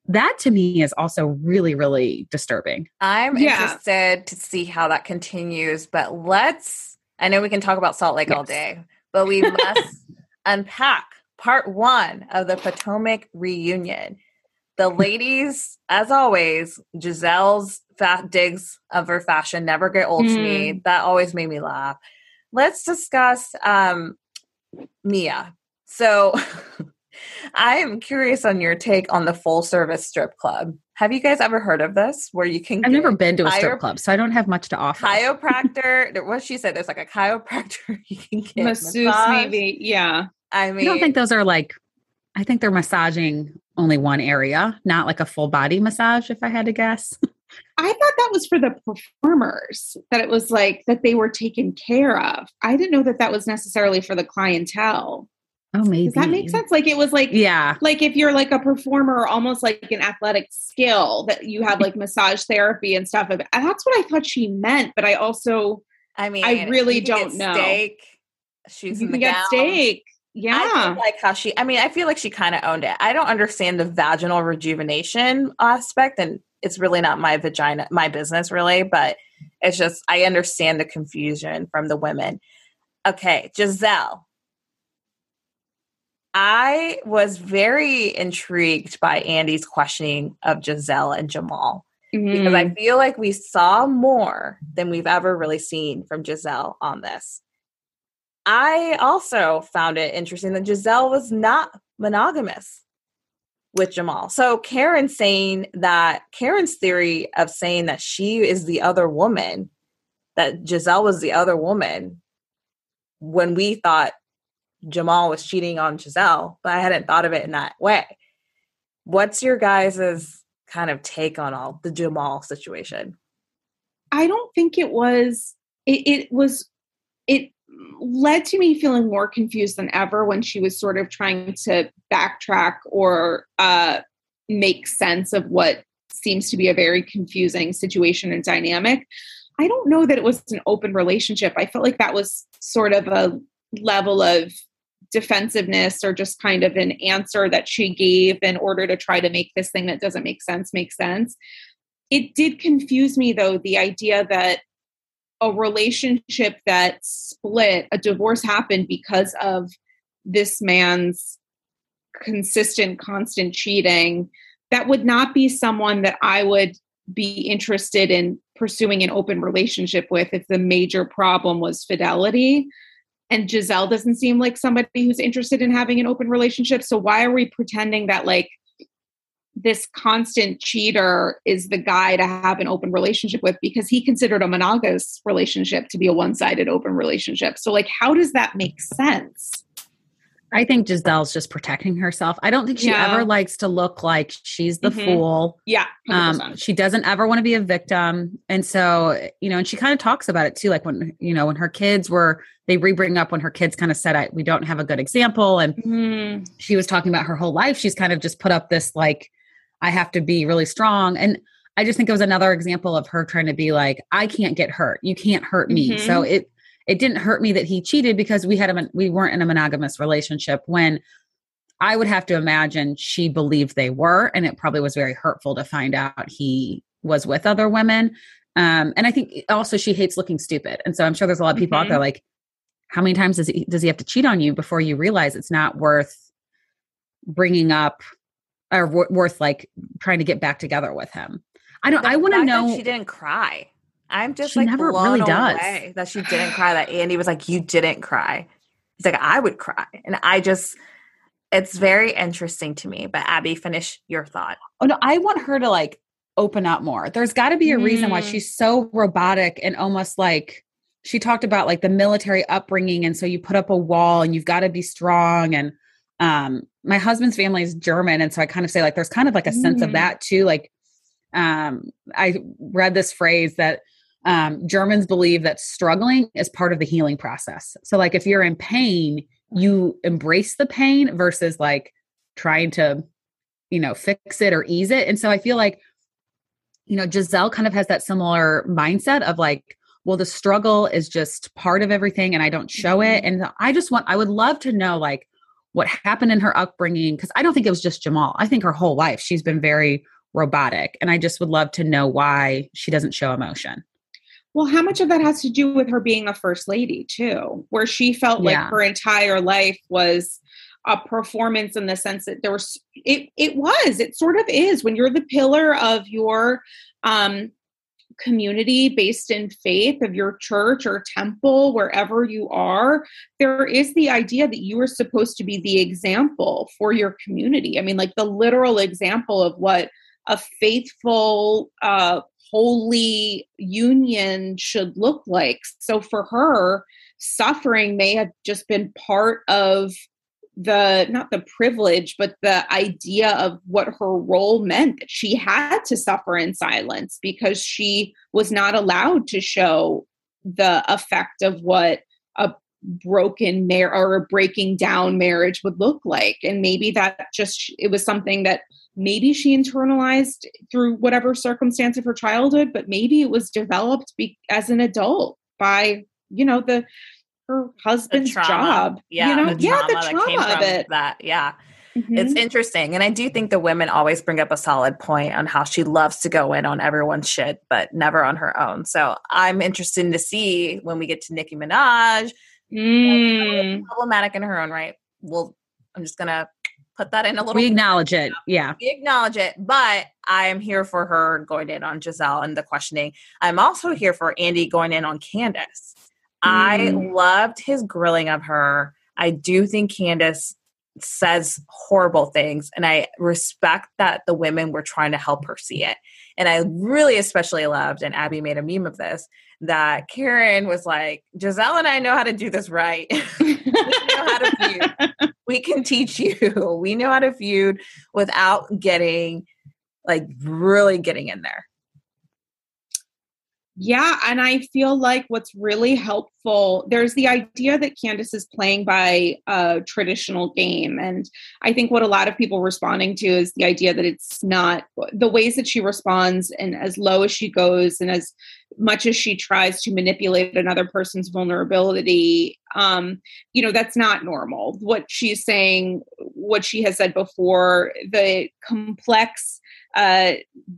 that to me is also really really disturbing. I'm Yeah. interested to see how that continues, but let's I know we can talk about Salt Lake all day, but we must *laughs* unpack part one of the Potomac reunion. The ladies, as always, Gizelle's fat digs of her fashion never get old to me. That always made me laugh. Let's discuss um, Mia. So *laughs* I am curious on your take on the full service strip club. Have you guys ever heard of this where you can I've never been to a chiro- strip club, so I don't have much to offer. chiropractor? what she said, there's like a chiropractor *laughs* you can get. Masseuse, massage. maybe. Yeah. I mean, I don't think those are like I think they're massaging only one area, not like a full body massage if I had to guess. *laughs* I thought that was for the performers, that it was like that they were taken care of. I didn't know that that was necessarily for the clientele. Oh, maybe. Does that make sense? Like it was like Yeah. like if you're like a performer, almost like an athletic skill that you have like massage therapy and stuff. And uh, that's what I thought she meant. But I also I mean, I really you can don't get know. Steak, shoes you in can the get gown. steak. I Yeah. like how she. I mean, I feel like she kind of owned it. I don't understand the vaginal rejuvenation aspect, and it's really not my vagina, my business, really. But it's just I understand the confusion from the women. Okay, Gizelle. I was very intrigued by Andy's questioning of Gizelle and Jamal because I Mhm. feel like we saw more than we've ever really seen from Gizelle on this. I also found it interesting that Gizelle was not monogamous with Jamal. So Karen saying that Karen's theory of saying that she is the other woman, that Gizelle was the other woman when we thought Jamal was cheating on Gizelle, but I hadn't thought of it in that way. What's your guys' kind of take on all the Jamal situation? I don't think it was it, it was it led to me feeling more confused than ever when she was sort of trying to backtrack or uh make sense of what seems to be a very confusing situation and dynamic. I don't know that it was an open relationship. I felt like that was sort of a level of defensiveness or just kind of an answer that she gave in order to try to make this thing that doesn't make sense make sense. It did confuse me though, the idea that a relationship that split, a divorce happened because of this man's consistent, constant cheating. That would not be someone that I would be interested in pursuing an open relationship with if the major problem was fidelity. And Gizelle doesn't seem like somebody who's interested in having an open relationship. So why are we pretending that like this constant cheater is the guy to have an open relationship with because he considered a monogamous relationship to be a one-sided open relationship. So like how does that make sense? I think Gizelle's just protecting herself. I don't think she Yeah. ever likes to look like she's the Mhm. fool. Yeah. Um, she doesn't ever want to be a victim. And so, you know, and she kind of talks about it too. Like when, you know, when her kids were, they re bring up when her kids kind of said, I, we don't have a good example. And Mhm. she was talking about her whole life. She's kind of just put up this, like, I have to be really strong. And I just think it was another example of her trying to be like, I can't get hurt. You can't hurt me. Mhm. So it, it didn't hurt me that he cheated because we had a, we weren't in a monogamous relationship when I would have to imagine she believed they were, and it probably was very hurtful to find out he was with other women. Um, and I think also she hates looking stupid, and so I'm sure there's a lot of people out Mhm. there like, how many times does he does he have to cheat on you before you realize it's not worth bringing up or w- worth like trying to get back together with him? I don't. The I want to know. she didn't cry. I'm just She like never really does. that she didn't cry. That Andy was like, "You didn't cry." He's like, "I would cry," and I just, it's very interesting to me. But Abby, finish your thought. Oh no, I want her to like open up more. There's got to be a reason why Mm. she's so robotic and almost like she talked about like the military upbringing and so you put up a wall and you've got to be strong and um my husband's family is German and so I kind of say like there's kind of like a sense of Mm. that too like um I read this phrase that um Germans believe that struggling is part of the healing process. So like if you're in pain, you embrace the pain versus like trying to you know fix it or ease it. And so I feel like you know, Gizelle kind of has that similar mindset of like, well, the struggle is just part of everything and I don't show it. And I just want, I would love to know like what happened in her upbringing. Cause I don't think it was just Jamal. I think her whole life she's been very robotic. And I just would love to know why she doesn't show emotion. Well, how much of that has to do with her being a first lady, too, where she felt like her entire life was a performance in the sense that there was it it was it sort of is when you're the pillar of your um community based in faith of your church or temple wherever you are there is the idea that you are supposed to be the example for your community. I mean like the literal example of what a faithful uh holy union should look like. So for her suffering may have just been part of the not the privilege but the idea of what her role meant that she had to suffer in silence because she was not allowed to show the effect of what a broken marriage or a breaking down marriage would look like. And maybe that just it was something that maybe she internalized through whatever circumstance of her childhood but maybe it was developed be- as an adult by you know the her husband's job Yeah, you know the yeah trauma the trauma of it that. Yeah. Mhm. It's interesting. And I do think the women always bring up a solid point on how she loves to go in on everyone's shit, but never on her own. So I'm interested to see when we get to Nicki Minaj, Mm. problematic in her own right. Well, I'm just going to put that in a little We acknowledge it. Yeah. we acknowledge it, but I am here for her going in on Gizelle and the questioning. I'm also here for Andy going in on Candace. I Mm. loved his grilling of her. I do think Candace says horrible things, and I respect that the women were trying to help her see it. And I really especially loved, and Abby made a meme of this, that Karen was like, Gizelle and I know how to do this right. *laughs* we know how to feud. *laughs* We can teach you. We know how to feud without getting like really getting in there. Yeah, and I feel like what's really helpful, there's the idea that Candace is playing by a traditional game. And I think what a lot of people responding to is the idea that it's not the ways that she responds and as low as she goes and as much as she tries to manipulate another person's vulnerability, um, you know, that's not normal. What she's saying, what she has said before, the complex uh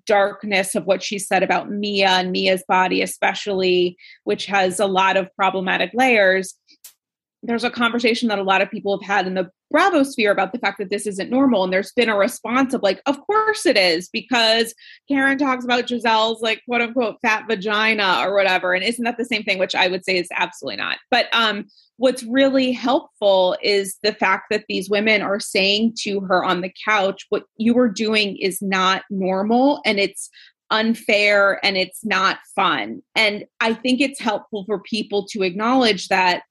darkness of what she said about Mia and Mia's body, especially, which has a lot of problematic layers. There's a conversation that a lot of people have had in the Bravo sphere about the fact that this isn't normal. And there's been a response of like, of course it is, because Karen talks about Gizelle's like quote unquote fat vagina or whatever. And isn't that the same thing? Which I would say is absolutely not. But um what's really helpful is the fact that these women are saying to her on the couch, what you are doing is not normal and it's unfair and it's not fun. And I think it's helpful for people to acknowledge that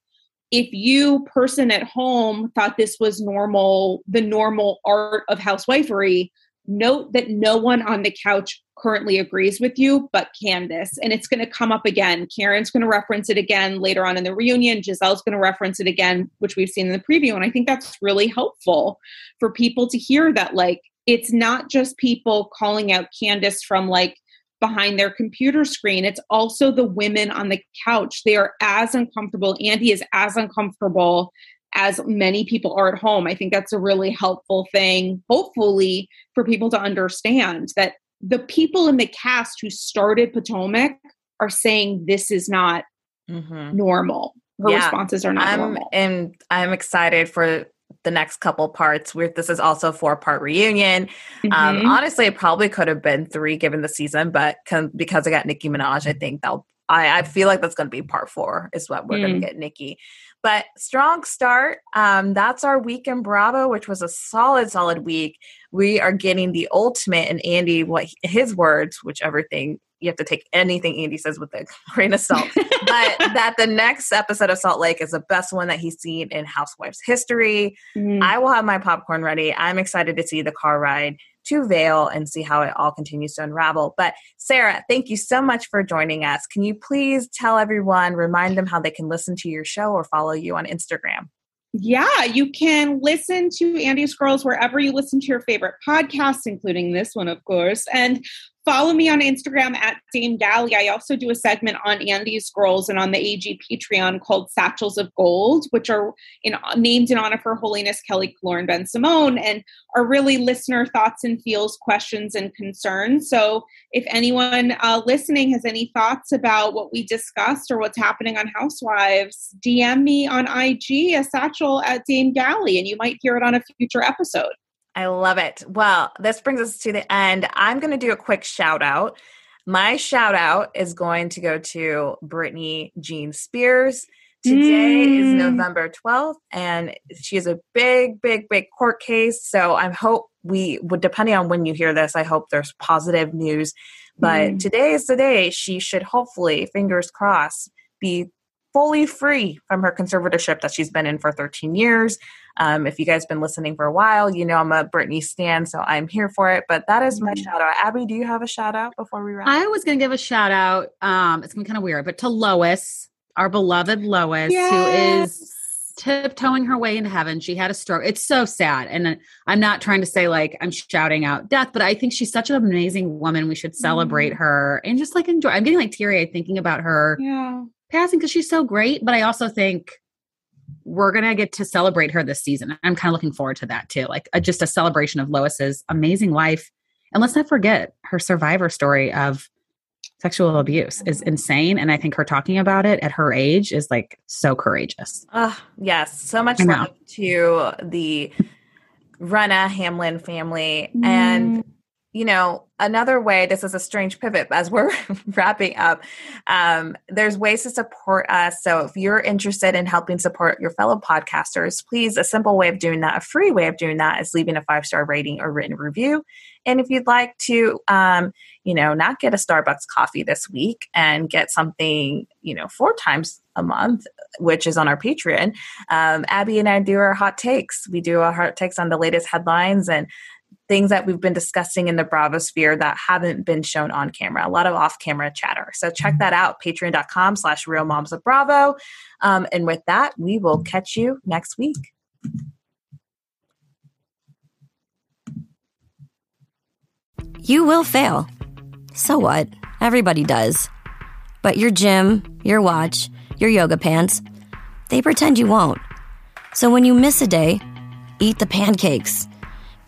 if you person at home thought this was normal the normal art of housewifery note that no one on the couch currently agrees with you but candace and it's going to come up again. Karen's going to reference it again later on in the reunion. Gizelle's going to reference it again which we've seen in the preview and i think that's really helpful for people to hear that like it's not just people calling out candace from like behind their computer screen. It's also the women on the couch. They are as uncomfortable. Andy is as uncomfortable as many people are at home. I think that's a really helpful thing, hopefully, for people to understand that the people in the cast who started Potomac are saying this is not Mm-hmm. normal. Her Yeah. responses are not I'm normal. and I'm excited for the next couple parts. Where this is also a four part reunion. Um, Mhm. honestly, it probably could have been three given the season, but con- because I got Nicki Minaj, I think they'll I, I feel like that's going to be part four, is what we're going Mm. to get Nikki. But strong start. Um, that's our week in Bravo, which was a solid, solid week. We are getting the ultimate, and Andy, what his words, which everything you have to take anything Andy says with a *laughs* grain of salt. *laughs* but that the next episode of Salt Lake is the best one that he's seen in Housewives history. Mm. I will have my popcorn ready. I'm excited to see the car ride to Vail and see how it all continues to unravel. But Sarah, thank you so much for joining us. Can you please tell everyone, remind them how they can listen to your show or follow you on Instagram? Yeah, you can listen to Andy's Girls wherever you listen to your favorite podcasts, including this one, of course. And follow me on Instagram at Dame Galli. I also do a segment on Andy's Girls and on the AG Patreon called Satchels of Gold, which are in, named in honor of Her Holiness Kelly Killoren Bensimon and are really listener thoughts and feels, questions, and concerns. So if anyone uh, listening has any thoughts about what we discussed or what's happening on Housewives, DM me on IG a satchel at Dame Galli, and you might hear it on a future episode. I love it. Well, this brings us to the end. I'm going to do a quick shout out. My shout out is going to go to Britney Jean Spears. Today is Mm. November 12th, and she has a big, big, big court case. So I hope we would, depending on when you hear this, I hope there's positive news. But Mm. today is the day she should hopefully, fingers crossed, be fully free from her conservatorship that she's been in for 13 years. Um, if you guys been listening for a while, you know I'm a Britney stan, so I'm here for it. But that is my Mhm. shout out. Abby, do you have a shout out before we wrap? I was going to give a shout out. Um, it's going to be kind of weird, but to Lois, our beloved Lois, who is tiptoeing her way into heaven. She had a stroke. It's so sad. And I'm not trying to say like I'm shouting out death, but I think she's such an amazing woman. We should celebrate her and just like enjoy. I'm getting like teary eyed thinking about her Yeah. Passing because she's so great. But I also think we're going to get to celebrate her this season. I'm kind of looking forward to that too. Like uh, just a celebration of Lois's amazing life. And let's not forget her survivor story of sexual abuse is insane. And I think her talking about it at her age is like so courageous. Oh, yes. So much love to the Rinna Hamlin family. And, you know, another way, this is a strange pivot as we're *laughs* wrapping up. Um, there's ways to support us. So if you're interested in helping support your fellow podcasters, please, a simple way of doing that, a free way of doing that is leaving a five star rating or written review. And if you'd like to, um, you know, not get a Starbucks coffee this week and get something, you know, four times a month, which is on our Patreon, um, Abby and I do our hot takes. We do our hot takes on the latest headlines and things that we've been discussing in the Bravo sphere that haven't been shown on camera. A lot of off-camera chatter. So check that out, patreon.com slash real moms of Bravo. Um, and with that, we will catch you next week. You will fail. So what? Everybody does. But your gym, your watch, your yoga pants, they pretend you won't. So when you miss a day, eat the pancakes.